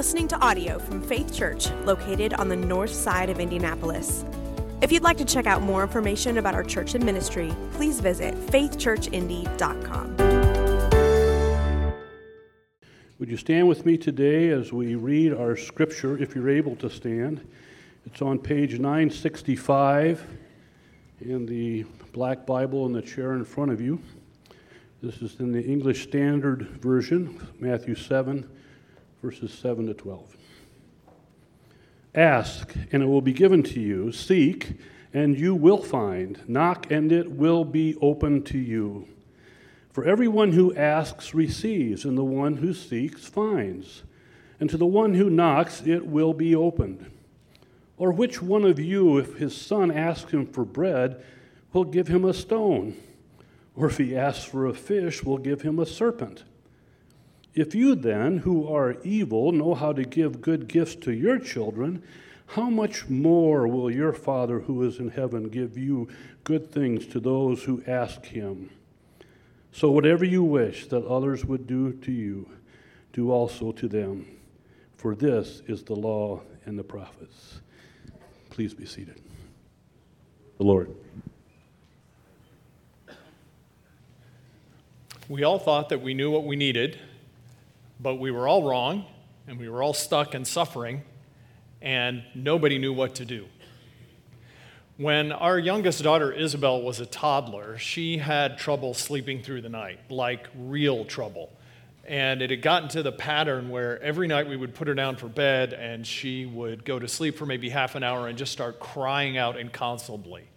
listening to audio from Faith Church, located on the north side of Indianapolis. If you'd like to check out more information about our church and ministry, please visit faithchurchindy.com. Would you stand with me today as we read our scripture, if you're able to stand? It's on page 965 in the black Bible in the chair in front of you. This is in the English Standard Version, Matthew 7 verses 7 to 12. Ask, and it will be given to you. Seek, and you will find. Knock, and it will be open to you. For everyone who asks receives, and the one who seeks finds. And to the one who knocks, it will be opened. Or which one of you, if his son asks him for bread, will give him a stone? Or if he asks for a fish, will give him a serpent? If you then, who are evil, know how to give good gifts to your children, how much more will your Father who is in heaven give you good things to those who ask him? So, whatever you wish that others would do to you, do also to them. For this is the law and the prophets. Please be seated. The Lord. We all thought that we knew what we needed but we were all wrong, and we were all stuck and suffering, and nobody knew what to do. When our youngest daughter Isabel was a toddler, she had trouble sleeping through the night, like real trouble. And it had gotten to the pattern where every night we would put her down for bed and she would go to sleep for maybe half an hour and just start crying out inconsolably.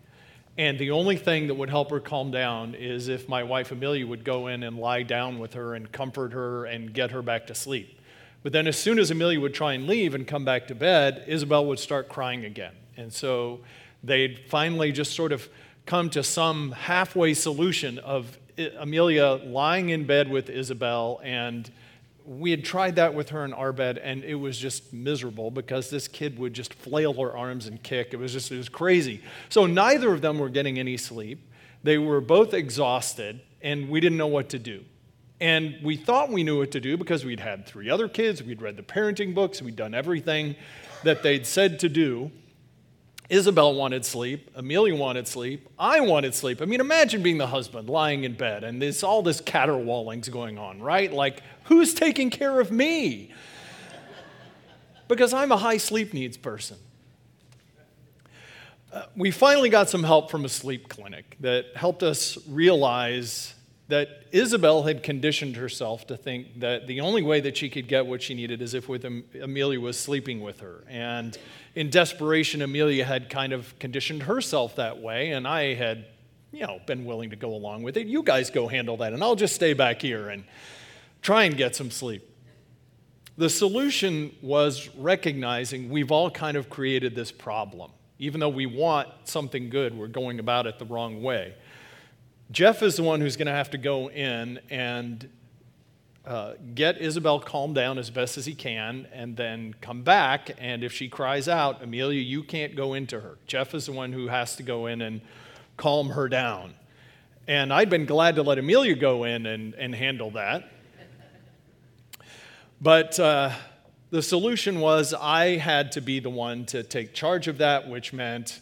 And the only thing that would help her calm down is if my wife Amelia would go in and lie down with her and comfort her and get her back to sleep. But then, as soon as Amelia would try and leave and come back to bed, Isabel would start crying again. And so they'd finally just sort of come to some halfway solution of Amelia lying in bed with Isabel and we had tried that with her in our bed and it was just miserable because this kid would just flail her arms and kick. It was just it was crazy. So neither of them were getting any sleep. They were both exhausted and we didn't know what to do. And we thought we knew what to do because we'd had three other kids we'd read the parenting books we'd done everything that they'd said to do Isabel wanted sleep. Amelia wanted sleep. I wanted sleep. I mean, imagine being the husband lying in bed and there's all this caterwauling's going on, right? Like, who's taking care of me? Because I'm a high sleep needs person. Uh, we finally got some help from a sleep clinic that helped us realize that Isabel had conditioned herself to think that the only way that she could get what she needed is if with Amelia was sleeping with her. And in desperation, Amelia had kind of conditioned herself that way, and I had, you know, been willing to go along with it. You guys go handle that, and I'll just stay back here and try and get some sleep. The solution was recognizing we've all kind of created this problem. Even though we want something good, we're going about it the wrong way. Jeff is the one who's going to have to go in and uh, get Isabel calmed down as best as he can and then come back. And if she cries out, Amelia, you can't go into her. Jeff is the one who has to go in and calm her down. And I'd been glad to let Amelia go in and, and handle that. But uh, the solution was I had to be the one to take charge of that, which meant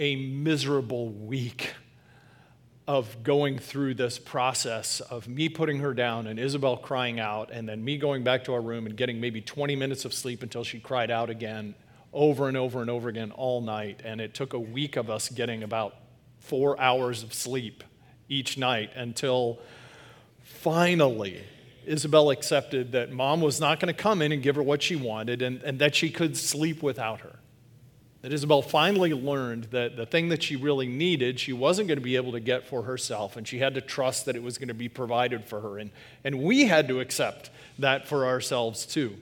a miserable week of going through this process of me putting her down and Isabel crying out, and then me going back to our room and getting maybe 20 minutes of sleep until she cried out again over and over and over again all night. And it took a week of us getting about four hours of sleep each night until finally Isabel accepted that mom was not going to come in and give her what she wanted and, and that she could sleep without her. That Isabel finally learned that the thing that she really needed, she wasn't going to be able to get for herself, and she had to trust that it was going to be provided for her. And, and we had to accept that for ourselves too.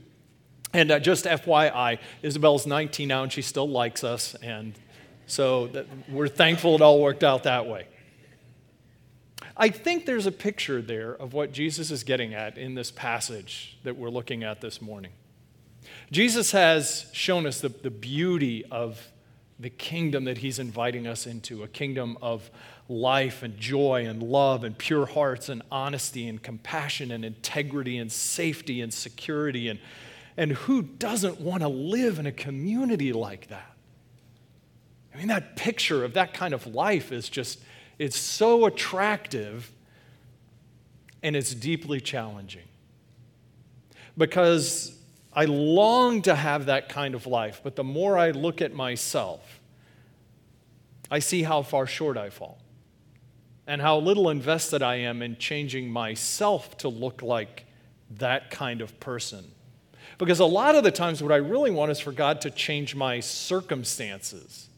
And uh, just FYI, Isabel's 19 now, and she still likes us, and so that, we're thankful it all worked out that way. I think there's a picture there of what Jesus is getting at in this passage that we're looking at this morning. Jesus has shown us the, the beauty of the kingdom that he's inviting us into a kingdom of life and joy and love and pure hearts and honesty and compassion and integrity and safety and security and, And who doesn't want to live in a community like that? I mean, that picture of that kind of life is just, it's so attractive and it's deeply challenging. Because I long to have that kind of life, but the more I look at myself, I see how far short I fall and how little invested I am in changing myself to look like that kind of person. Because a lot of the times, what I really want is for God to change my circumstances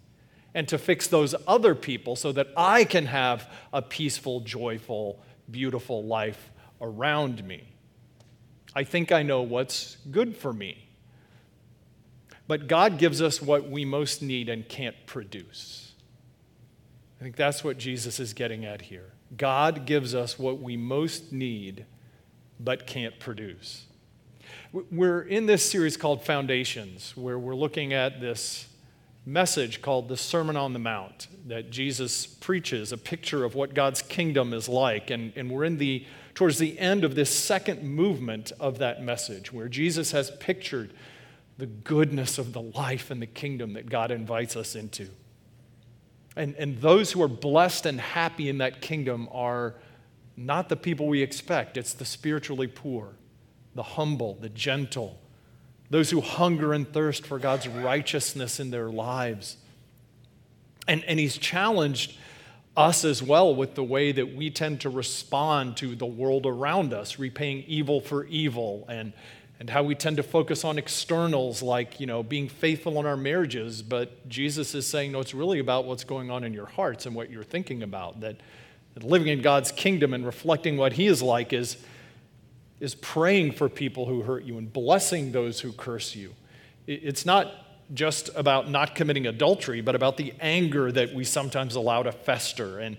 and to fix those other people so that I can have a peaceful, joyful, beautiful life around me. I think I know what's good for me. But God gives us what we most need and can't produce. I think that's what Jesus is getting at here. God gives us what we most need but can't produce. We're in this series called Foundations, where we're looking at this message called the Sermon on the Mount that Jesus preaches, a picture of what God's kingdom is like. And, and we're in the, towards the end of this second movement of that message, where Jesus has pictured the goodness of the life and the kingdom that God invites us into. And, and those who are blessed and happy in that kingdom are not the people we expect. It's the spiritually poor, the humble, the gentle, those who hunger and thirst for God's righteousness in their lives. And, and he's challenged us as well with the way that we tend to respond to the world around us, repaying evil for evil, and, and how we tend to focus on externals like, you know, being faithful in our marriages. But Jesus is saying, no, it's really about what's going on in your hearts and what you're thinking about. That, that living in God's kingdom and reflecting what He is like is is praying for people who hurt you and blessing those who curse you. It's not just about not committing adultery, but about the anger that we sometimes allow to fester and,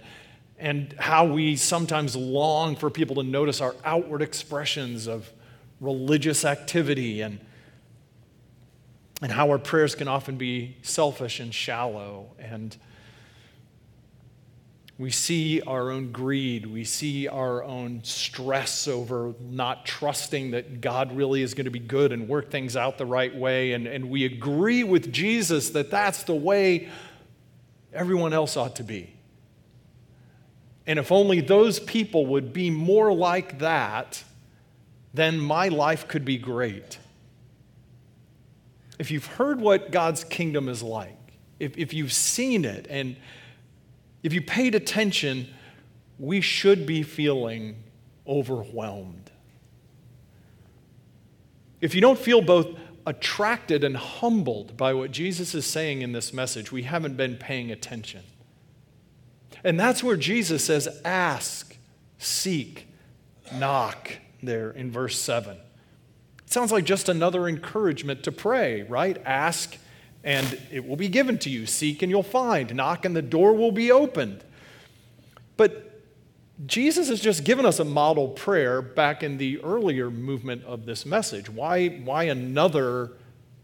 and how we sometimes long for people to notice our outward expressions of religious activity and, and how our prayers can often be selfish and shallow and we see our own greed. We see our own stress over not trusting that God really is going to be good and work things out the right way. And, and we agree with Jesus that that's the way everyone else ought to be. And if only those people would be more like that, then my life could be great. If you've heard what God's kingdom is like, if, if you've seen it and if you paid attention, we should be feeling overwhelmed. If you don't feel both attracted and humbled by what Jesus is saying in this message, we haven't been paying attention. And that's where Jesus says, ask, seek, knock, there in verse 7. It sounds like just another encouragement to pray, right? Ask and it will be given to you. Seek and you'll find. Knock and the door will be opened. But Jesus has just given us a model prayer back in the earlier movement of this message. Why, why another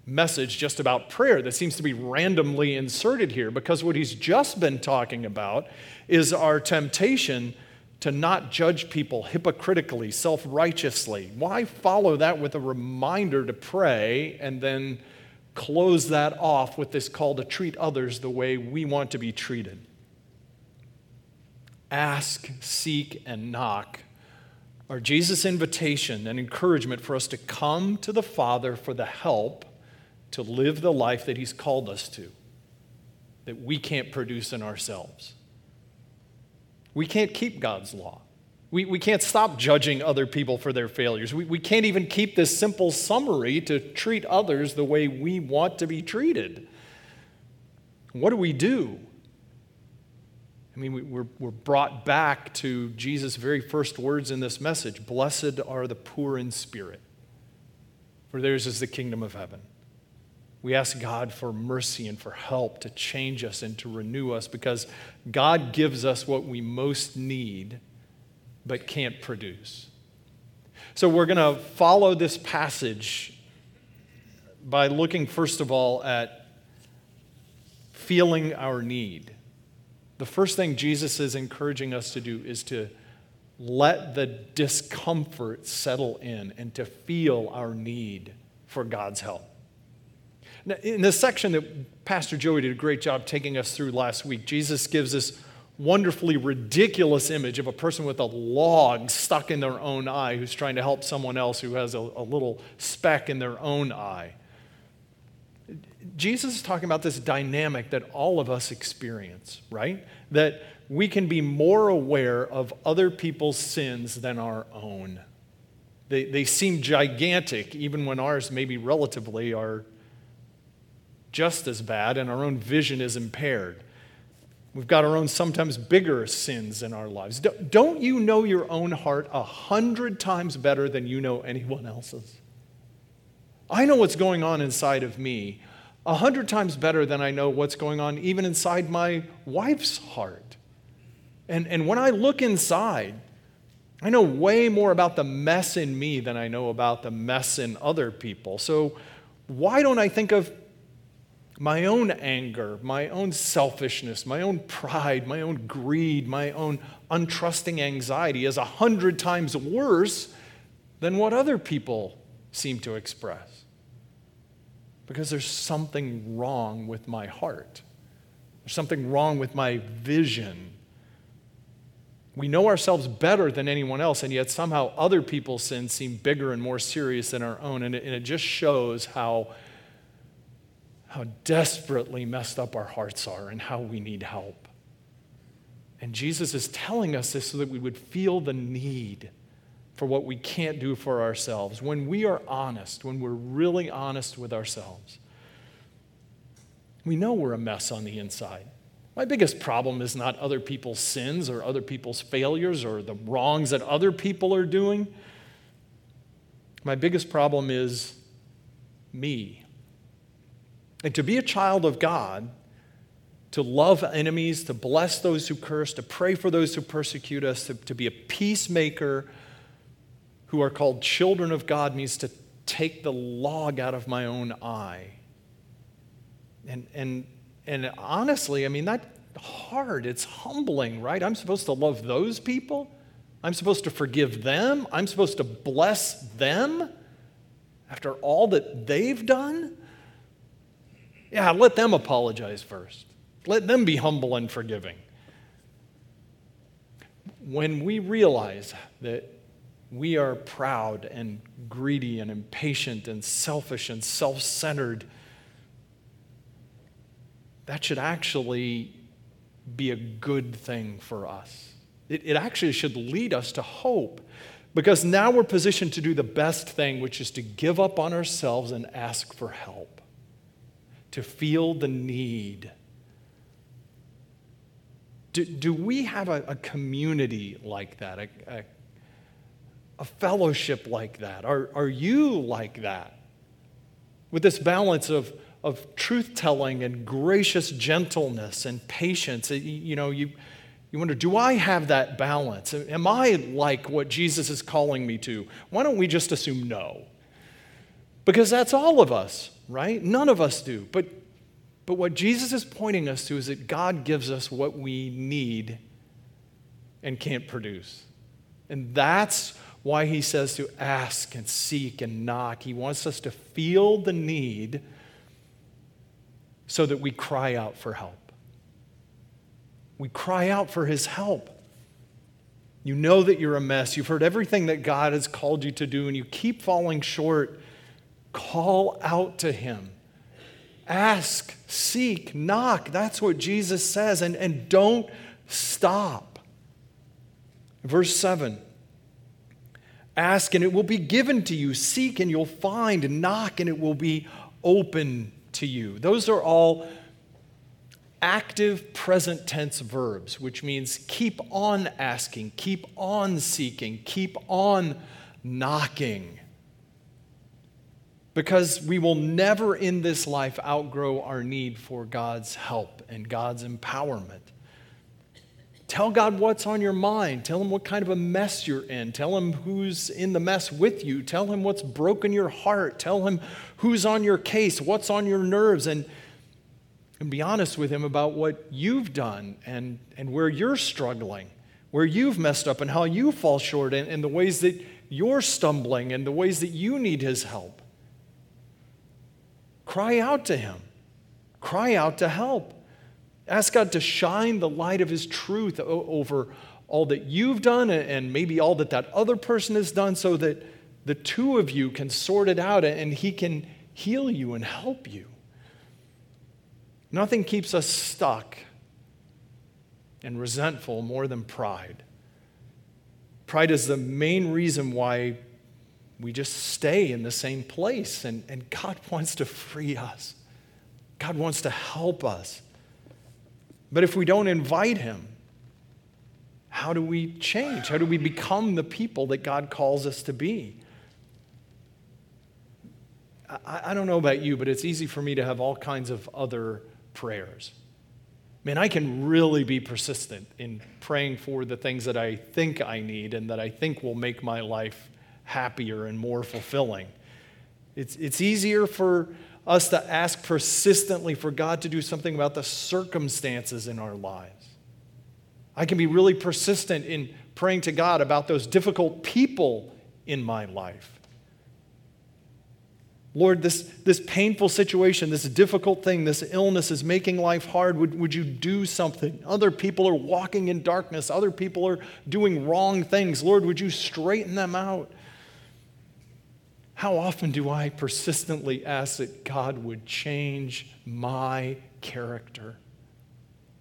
message just about prayer that seems to be randomly inserted here? Because what he's just been talking about is our temptation to not judge people hypocritically, self righteously. Why follow that with a reminder to pray and then close that off with this call to treat others the way we want to be treated. Ask, seek, and knock are Jesus' invitation and encouragement for us to come to the Father for the help to live the life that He's called us to, that we can't produce in ourselves. We can't keep God's law. We, we can't stop judging other people for their failures. We, we can't even keep this simple summary to treat others the way we want to be treated. What do we do? I mean, we, we're, we're brought back to Jesus' very first words in this message Blessed are the poor in spirit, for theirs is the kingdom of heaven. We ask God for mercy and for help to change us and to renew us because God gives us what we most need but can't produce. So we're going to follow this passage by looking, first of all, at feeling our need. The first thing Jesus is encouraging us to do is to let the discomfort settle in and to feel our need for God's help. Now, in the section that Pastor Joey did a great job taking us through last week, Jesus gives this wonderfully ridiculous image of a person with a log stuck in their own eye who's trying to help someone else who has a, a little speck in their own eye. Jesus is talking about this dynamic that all of us experience, right? That we can be more aware of other people's sins than our own. They, they seem gigantic, even when ours, maybe relatively, are just as bad and our own vision is impaired. We've got our own sometimes bigger sins in our lives. Don't you know your own heart a hundred times better than you know anyone else's? I know what's going on inside of me a hundred times better than I know what's going on even inside my wife's heart. And, and when I look inside, I know way more about the mess in me than I know about the mess in other people. So, why don't I think of my own anger, my own selfishness, my own pride, my own greed, my own untrusting anxiety is a hundred times worse than what other people seem to express? Because there's something wrong with my heart, there's something wrong with my vision we know ourselves better than anyone else, and yet somehow other people's sins seem bigger and more serious than our own. And it, and it just shows how, how desperately messed up our hearts are and how we need help. And Jesus is telling us this so that we would feel the need for what we can't do for ourselves. When we are honest, when we're really honest with ourselves, we know we're a mess on the inside. My biggest problem is not other people's sins or other people's failures or the wrongs that other people are doing. My biggest problem is me. And to be a child of God, to love enemies, to bless those who curse, to pray for those who persecute us, to, to be a peacemaker who are called children of God means to take the log out of my own eye. And, and and honestly, I mean, that's hard. It's humbling, right? I'm supposed to love those people. I'm supposed to forgive them. I'm supposed to bless them after all that they've done. Yeah, let them apologize first. Let them be humble and forgiving. When we realize that we are proud and greedy and impatient and selfish and self centered, that should actually be a good thing for us. It, it actually should lead us to hope because now we're positioned to do the best thing, which is to give up on ourselves and ask for help, to feel the need. Do, do we have a, a community like that, a, a, a fellowship like that? Are, are you like that? With this balance of of truth telling and gracious gentleness and patience. You know, you, you wonder, do I have that balance? Am I like what Jesus is calling me to? Why don't we just assume no? Because that's all of us, right? None of us do. But, but what Jesus is pointing us to is that God gives us what we need and can't produce. And that's why he says to ask and seek and knock. He wants us to feel the need so that we cry out for help. We cry out for his help. You know that you're a mess. You've heard everything that God has called you to do, and you keep falling short. Call out to him. Ask, seek, knock. That's what Jesus says. And, and don't stop. Verse 7 Ask, and it will be given to you. Seek, and you'll find. Knock, and it will be open to you. Those are all active present tense verbs, which means keep on asking, keep on seeking, keep on knocking. Because we will never in this life outgrow our need for God's help and God's empowerment. Tell God what's on your mind. Tell Him what kind of a mess you're in. Tell Him who's in the mess with you. Tell Him what's broken your heart. Tell Him who's on your case, what's on your nerves, and, and be honest with Him about what you've done and, and where you're struggling, where you've messed up, and how you fall short, and, and the ways that you're stumbling, and the ways that you need His help. Cry out to Him, cry out to help. Ask God to shine the light of His truth over all that you've done and maybe all that that other person has done so that the two of you can sort it out and He can heal you and help you. Nothing keeps us stuck and resentful more than pride. Pride is the main reason why we just stay in the same place, and, and God wants to free us. God wants to help us. But if we don't invite Him, how do we change? How do we become the people that God calls us to be? I, I don't know about you, but it's easy for me to have all kinds of other prayers. Man, I can really be persistent in praying for the things that I think I need and that I think will make my life happier and more fulfilling. It's, it's easier for us to ask persistently for God to do something about the circumstances in our lives. I can be really persistent in praying to God about those difficult people in my life. Lord, this, this painful situation, this difficult thing, this illness is making life hard. Would, would you do something? Other people are walking in darkness. Other people are doing wrong things. Lord, would you straighten them out? How often do I persistently ask that God would change my character?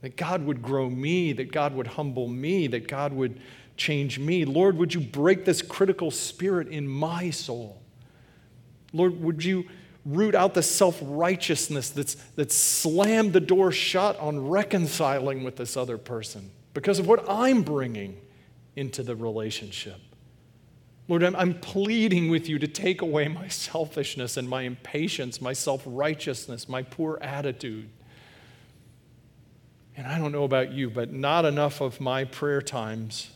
That God would grow me, that God would humble me, that God would change me. Lord, would you break this critical spirit in my soul? Lord, would you root out the self righteousness that's, that's slammed the door shut on reconciling with this other person because of what I'm bringing into the relationship? Lord, I'm, I'm pleading with you to take away my selfishness and my impatience, my self righteousness, my poor attitude. And I don't know about you, but not enough of my prayer times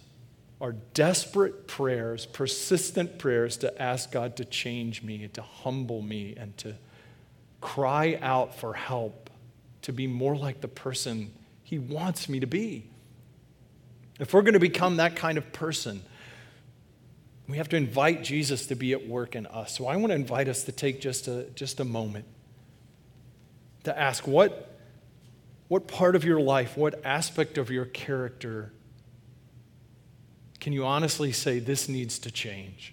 are desperate prayers, persistent prayers to ask God to change me, to humble me, and to cry out for help, to be more like the person He wants me to be. If we're going to become that kind of person, we have to invite Jesus to be at work in us. So I want to invite us to take just a, just a moment to ask what, what part of your life, what aspect of your character can you honestly say this needs to change?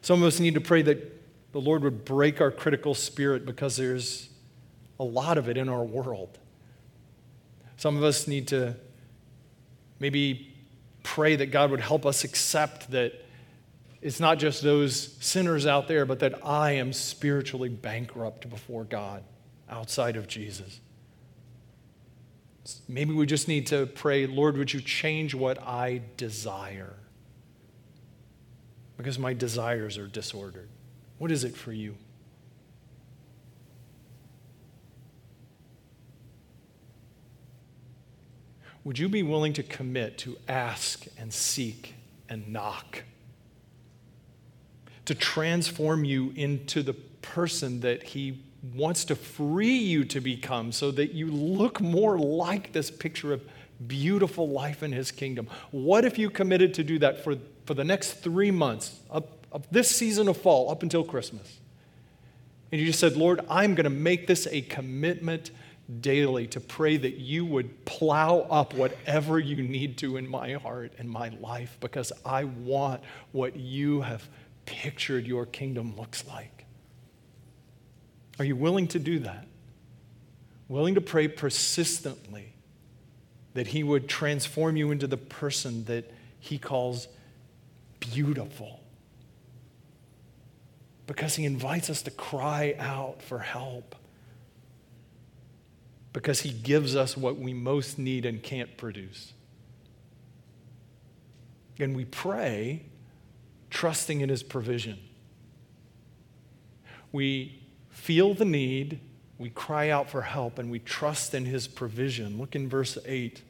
Some of us need to pray that the Lord would break our critical spirit because there's a lot of it in our world. Some of us need to maybe pray that God would help us accept that it's not just those sinners out there, but that I am spiritually bankrupt before God outside of Jesus. Maybe we just need to pray, Lord, would you change what I desire? Because my desires are disordered. What is it for you? Would you be willing to commit to ask and seek and knock? To transform you into the person that He wants to free you to become so that you look more like this picture of beautiful life in his kingdom. What if you committed to do that for, for the next three months of, of this season of fall up until Christmas? And you just said, Lord, I'm going to make this a commitment daily to pray that you would plow up whatever you need to in my heart and my life because I want what you have pictured your kingdom looks like. Are you willing to do that? Willing to pray persistently that He would transform you into the person that He calls beautiful. Because He invites us to cry out for help. Because He gives us what we most need and can't produce. And we pray trusting in His provision. We feel the need, we cry out for help, and we trust in his provision. Look in verse 8.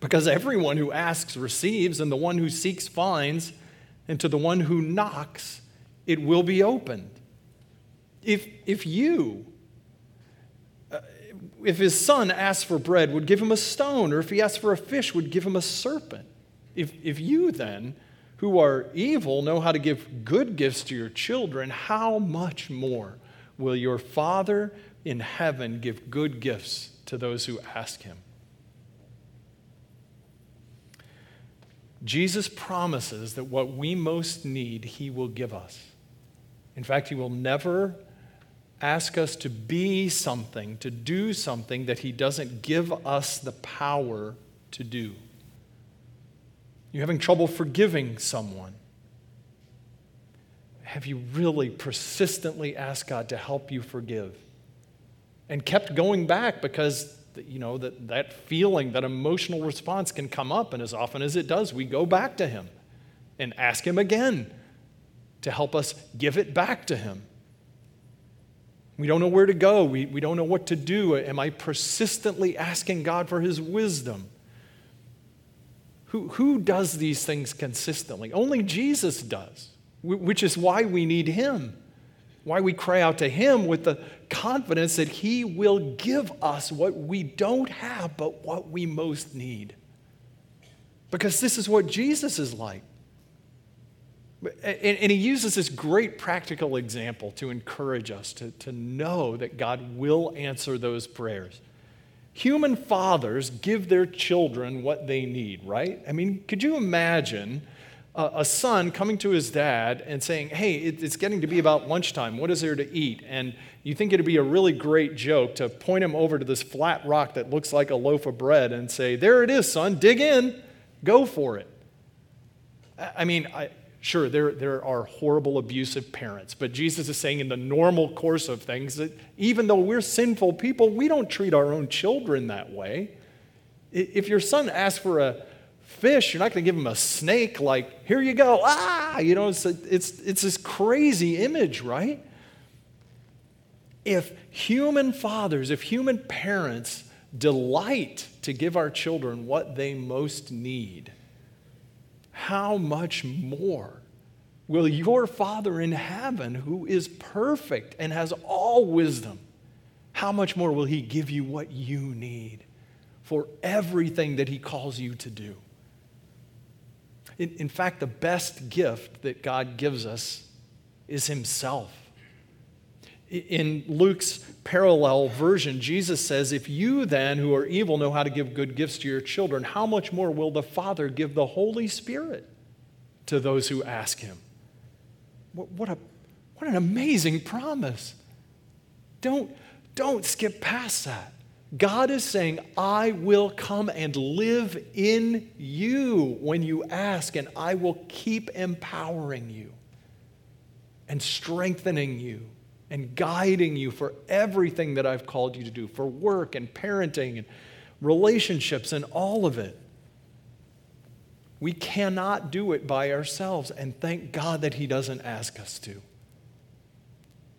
Because everyone who asks receives, and the one who seeks finds, and to the one who knocks, it will be opened. If, if you, if his son asks for bread, would give him a stone, or if he asks for a fish, would give him a serpent. If, if you then, who are evil know how to give good gifts to your children, how much more will your Father in heaven give good gifts to those who ask him? Jesus promises that what we most need, he will give us. In fact, he will never ask us to be something, to do something that he doesn't give us the power to do. You're having trouble forgiving someone. Have you really persistently asked God to help you forgive? And kept going back because you know that, that feeling, that emotional response can come up, and as often as it does, we go back to Him and ask Him again to help us give it back to Him. We don't know where to go. We, we don't know what to do. Am I persistently asking God for His wisdom? Who, who does these things consistently? Only Jesus does, which is why we need Him. Why we cry out to Him with the confidence that He will give us what we don't have, but what we most need. Because this is what Jesus is like. And, he uses this great practical example to encourage us to, to know that God will answer those prayers. Human fathers give their children what they need, right? I mean, could you imagine a, a son coming to his dad and saying, Hey, it, it's getting to be about lunchtime. What is there to eat? And you think it'd be a really great joke to point him over to this flat rock that looks like a loaf of bread and say, There it is, son, dig in, go for it. I mean, I, Sure, there, there are horrible, abusive parents, but Jesus is saying in the normal course of things that even though we're sinful people, we don't treat our own children that way. If your son asks for a fish, you're not going to give him a snake like, here you go, ah, you know, it's, it's, it's this crazy image, right? If human fathers, if human parents delight to give our children what they most need, how much more will your Father in heaven, who is perfect and has all wisdom, how much more will He give you what you need for everything that He calls you to do? In, in fact, the best gift that God gives us is Himself. In Luke's parallel version, Jesus says, If you then, who are evil, know how to give good gifts to your children, how much more will the Father give the Holy Spirit to those who ask Him? What, what, a, what an amazing promise. Don't, don't skip past that. God is saying, I will come and live in you when you ask, and I will keep empowering you and strengthening you and guiding you for everything that I've called you to do, for work and parenting and relationships and all of it. We cannot do it by ourselves, and thank God that He doesn't ask us to.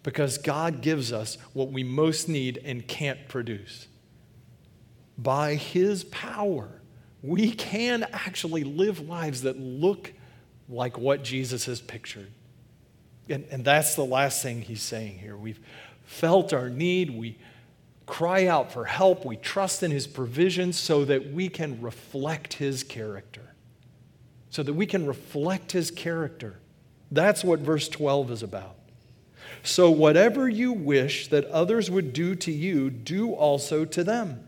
Because God gives us what we most need and can't produce. By His power, we can actually live lives that look like what Jesus has pictured. And, and that's the last thing he's saying here. We've felt our need. We cry out for help. We trust in his provision so that we can reflect his character. So that we can reflect his character. That's what verse 12 is about. So, whatever you wish that others would do to you, do also to them.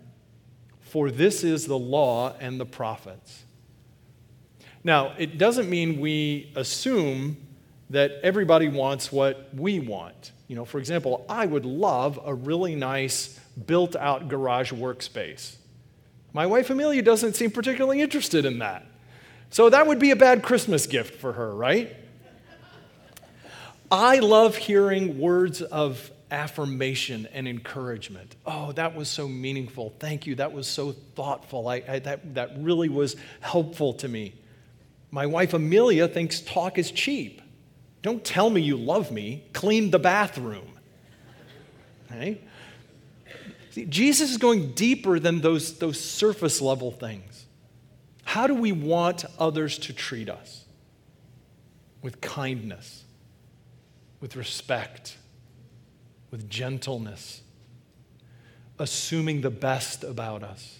For this is the law and the prophets. Now, it doesn't mean we assume that everybody wants what we want. You know, for example, I would love a really nice built out garage workspace. My wife Amelia doesn't seem particularly interested in that. So that would be a bad Christmas gift for her, right? I love hearing words of affirmation and encouragement. Oh, that was so meaningful. Thank you. That was so thoughtful. I, I, that, that really was helpful to me. My wife Amelia thinks talk is cheap. Don't tell me you love me. Clean the bathroom. See, Jesus is going deeper than those, those surface level things. How do we want others to treat us? With kindness, with respect, with gentleness, assuming the best about us,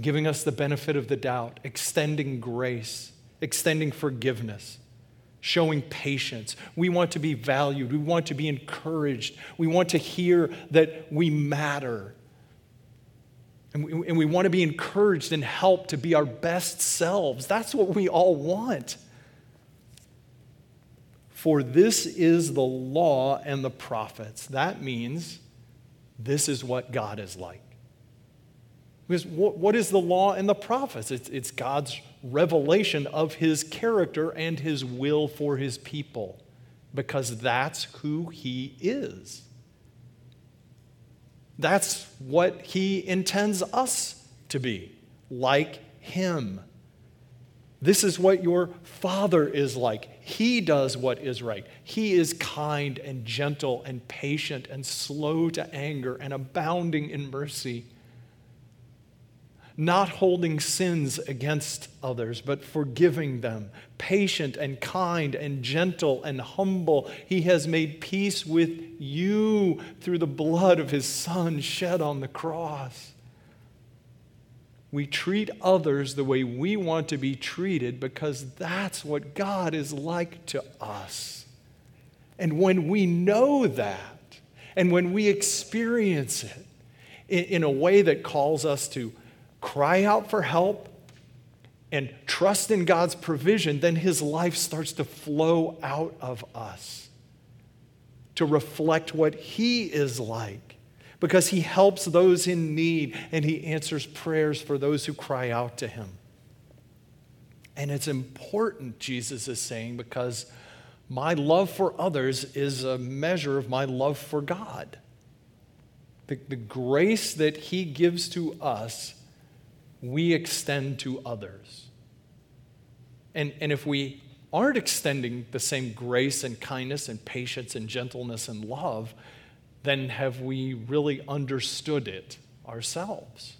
giving us the benefit of the doubt, extending grace, extending forgiveness, showing patience. We want to be valued. We want to be encouraged. We want to hear that we matter. And we, and we want to be encouraged and helped to be our best selves. That's what we all want. For this is the law and the prophets. That means this is what God is like. Because what, is the law and the prophets? It's, it's God's revelation of his character and his will for his people, because that's who he is. That's what he intends us to be, like him. This is what your father is like. He does what is right. He is kind and gentle and patient and slow to anger and abounding in mercy not holding sins against others, but forgiving them, patient and kind and gentle and humble. He has made peace with you through the blood of his Son shed on the cross. We treat others the way we want to be treated because that's what God is like to us. And when we know that, and when we experience it in, a way that calls us to cry out for help, and trust in God's provision, then his life starts to flow out of us to reflect what he is like because he helps those in need and he answers prayers for those who cry out to him. And it's important, Jesus is saying, because my love for others is a measure of my love for God. The, the grace that he gives to us we extend to others. And, and if we aren't extending the same grace and kindness and patience and gentleness and love, then have we really understood it ourselves?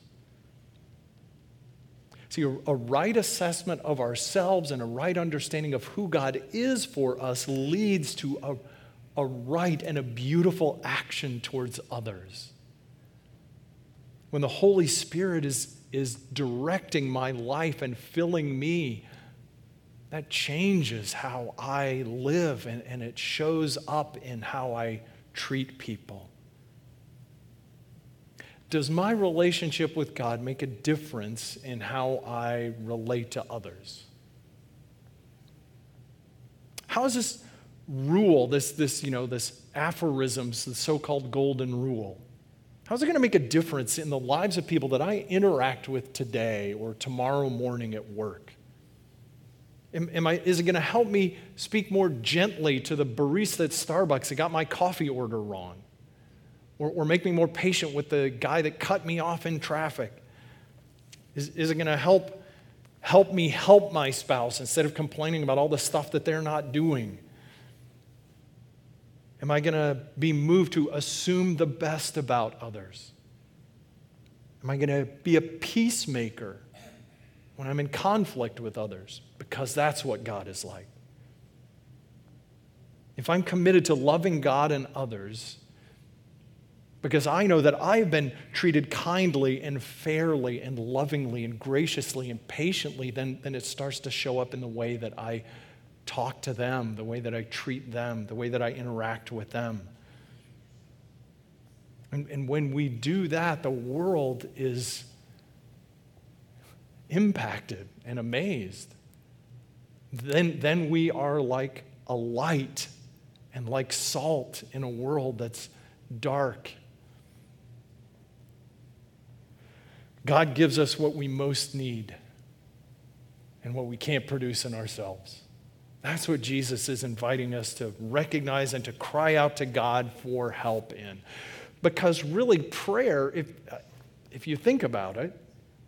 See, a, right assessment of ourselves and a right understanding of who God is for us leads to a, a right and a beautiful action towards others. When the Holy Spirit is is directing my life and filling me, that changes how I live and, and it shows up in how I treat people. Does my relationship with God make a difference in how I relate to others? How is this rule, this, this, you know, this aphorisms, the so-called golden rule? How's it going to make a difference in the lives of people that I interact with today or tomorrow morning at work? Am, am I, is it going to help me speak more gently to the barista at Starbucks that got my coffee order wrong? Or, or make me more patient with the guy that cut me off in traffic? Is, is it going to help, help me help my spouse instead of complaining about all the stuff that they're not doing? Am I going to be moved to assume the best about others? Am I going to be a peacemaker when I'm in conflict with others? Because that's what God is like. If I'm committed to loving God and others, because I know that I've been treated kindly and fairly and lovingly and graciously and patiently, then, then it starts to show up in the way that I talk to them, the way that I treat them, the way that I interact with them. And, and when we do that, the world is impacted and amazed. Then, then we are like a light and like salt in a world that's dark. God gives us what we most need and what we can't produce in ourselves. That's what Jesus is inviting us to recognize and to cry out to God for help in. Because really, prayer, if, if you think about it,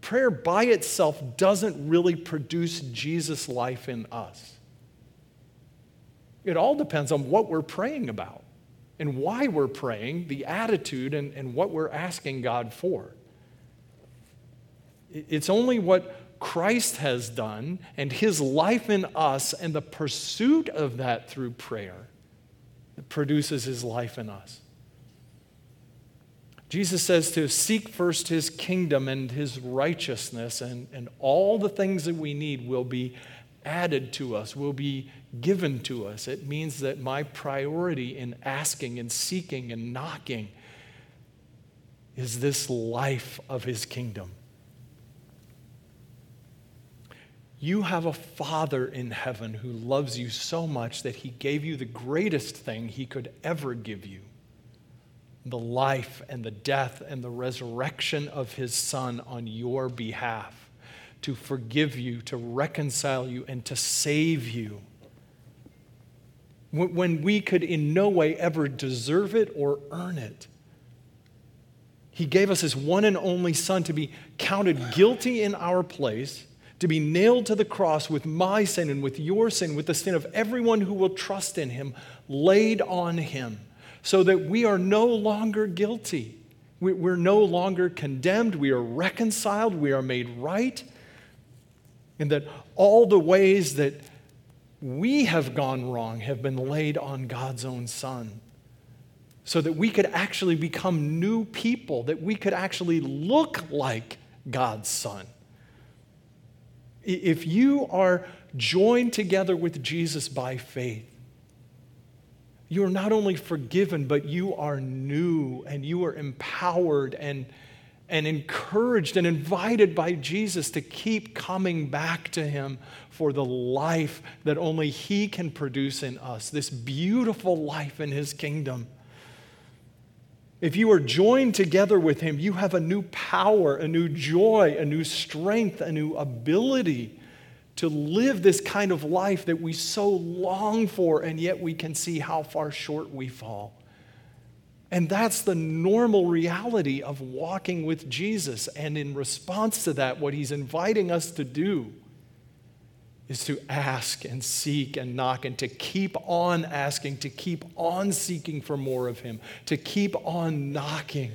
prayer by itself doesn't really produce Jesus' life in us. It all depends on what we're praying about and why we're praying, the attitude, and, and what we're asking God for. It's only what Christ has done and his life in us and the pursuit of that through prayer that produces his life in us. Jesus says to seek first his kingdom and his righteousness, and, and all the things that we need will be added to us, will be given to us. It means that my priority in asking and seeking and knocking is this life of his kingdom. You have a Father in heaven who loves you so much that he gave you the greatest thing he could ever give you the life and the death and the resurrection of his Son on your behalf to forgive you, to reconcile you, and to save you. When we could in no way ever deserve it or earn it. He gave us his one and only Son to be counted guilty in our place to be nailed to the cross with my sin and with your sin, with the sin of everyone who will trust in him, laid on him, so that we are no longer guilty. We're no longer condemned. We are reconciled. We are made right. And that all the ways that we have gone wrong have been laid on God's own Son. So that we could actually become new people, that we could actually look like God's Son. If you are joined together with Jesus by faith, you are not only forgiven, but you are new and you are empowered and, and encouraged and invited by Jesus to keep coming back to Him for the life that only He can produce in us, this beautiful life in His kingdom. If you are joined together with Him, you have a new power, a new joy, a new strength, a new ability to live this kind of life that we so long for, and yet we can see how far short we fall. And that's the normal reality of walking with Jesus. And in response to that, what He's inviting us to do is to ask and seek and knock and to keep on asking, to keep on seeking for more of Him, to keep on knocking.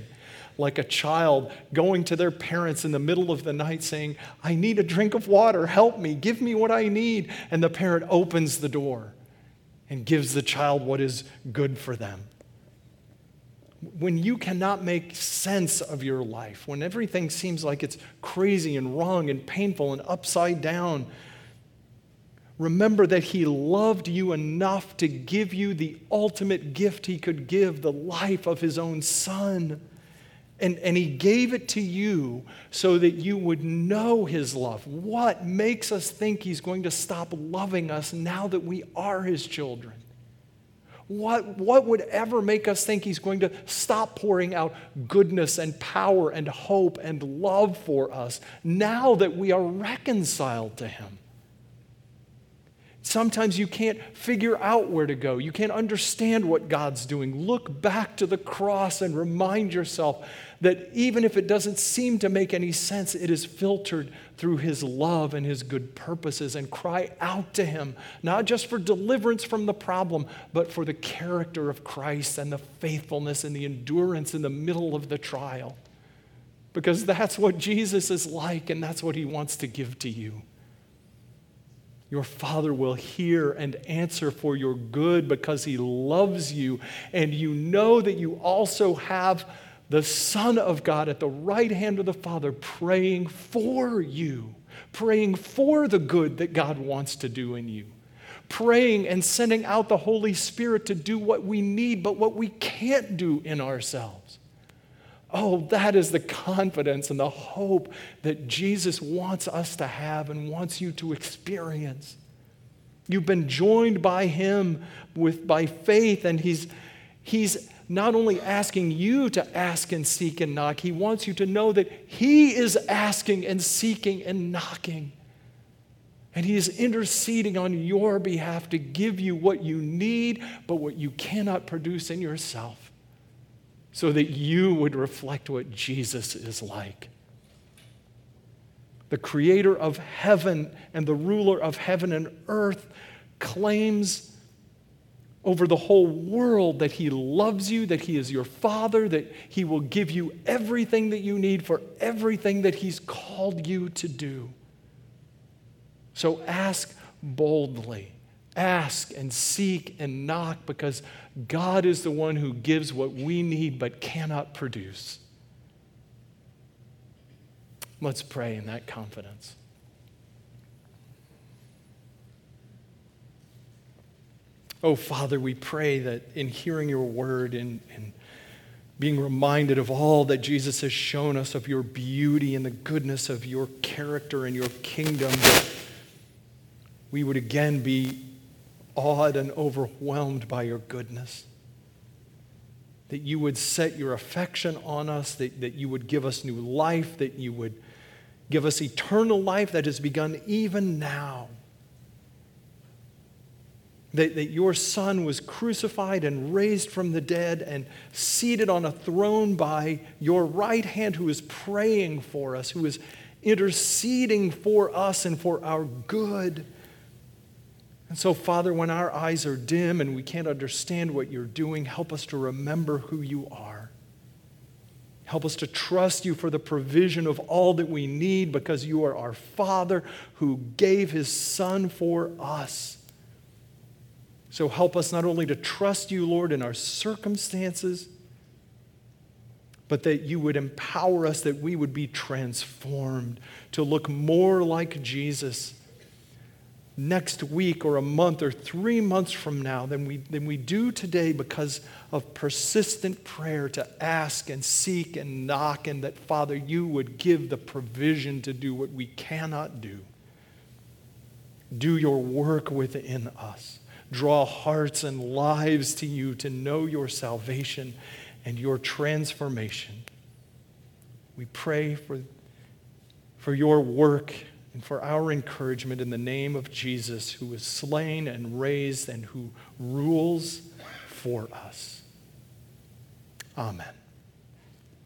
Like a child going to their parents in the middle of the night saying, I need a drink of water, help me, give me what I need. And the parent opens the door and gives the child what is good for them. When you cannot make sense of your life, when everything seems like it's crazy and wrong and painful and upside down, Remember that He loved you enough to give you the ultimate gift He could give the life of His own Son. And, and He gave it to you so that you would know His love. What makes us think He's going to stop loving us now that we are His children? What, what would ever make us think He's going to stop pouring out goodness and power and hope and love for us now that we are reconciled to Him? Sometimes you can't figure out where to go. You can't understand what God's doing. Look back to the cross and remind yourself that even if it doesn't seem to make any sense, it is filtered through His love and His good purposes. And cry out to Him, not just for deliverance from the problem, but for the character of Christ and the faithfulness and the endurance in the middle of the trial. Because that's what Jesus is like, and that's what He wants to give to you your Father will hear and answer for your good because He loves you. And you know that you also have the Son of God at the right hand of the Father praying for you, praying for the good that God wants to do in you, praying and sending out the Holy Spirit to do what we need, but what we can't do in ourselves. Oh, that is the confidence and the hope that Jesus wants us to have and wants you to experience. You've been joined by him with by faith and he's he's not only asking you to ask and seek and knock, he wants you to know that he is asking and seeking and knocking. And he is interceding on your behalf to give you what you need, but what you cannot produce in yourself so that you would reflect what Jesus is like. The creator of heaven and the ruler of heaven and earth claims over the whole world that he loves you, that he is your father, that he will give you everything that you need for everything that he's called you to do. So ask boldly. Ask and seek and knock because God is the one who gives what we need but cannot produce. Let's pray in that confidence. Oh, Father, we pray that in hearing your word and, and being reminded of all that Jesus has shown us of your beauty and the goodness of your character and your kingdom, we would again be awed and overwhelmed by your goodness. That you would set your affection on us, that, that you would give us new life, that you would give us eternal life that has begun even now that, that your Son was crucified and raised from the dead and seated on a throne by your right hand, who is praying for us, who is interceding for us and for our good. And so, Father, when our eyes are dim and we can't understand what you're doing, help us to remember who you are. Help us to trust you for the provision of all that we need because you are our Father who gave his Son for us. So help us not only to trust you, Lord, in our circumstances, but that you would empower us, that we would be transformed to look more like Jesus next week or a month or three months from now than we, than we do today because of persistent prayer to ask and seek and knock, and that, Father, you would give the provision to do what we cannot do. Do your work within us draw hearts and lives to you to know your salvation and your transformation. We pray for, for your work and for our encouragement in the name of Jesus, who was slain and raised and who rules for us. Amen.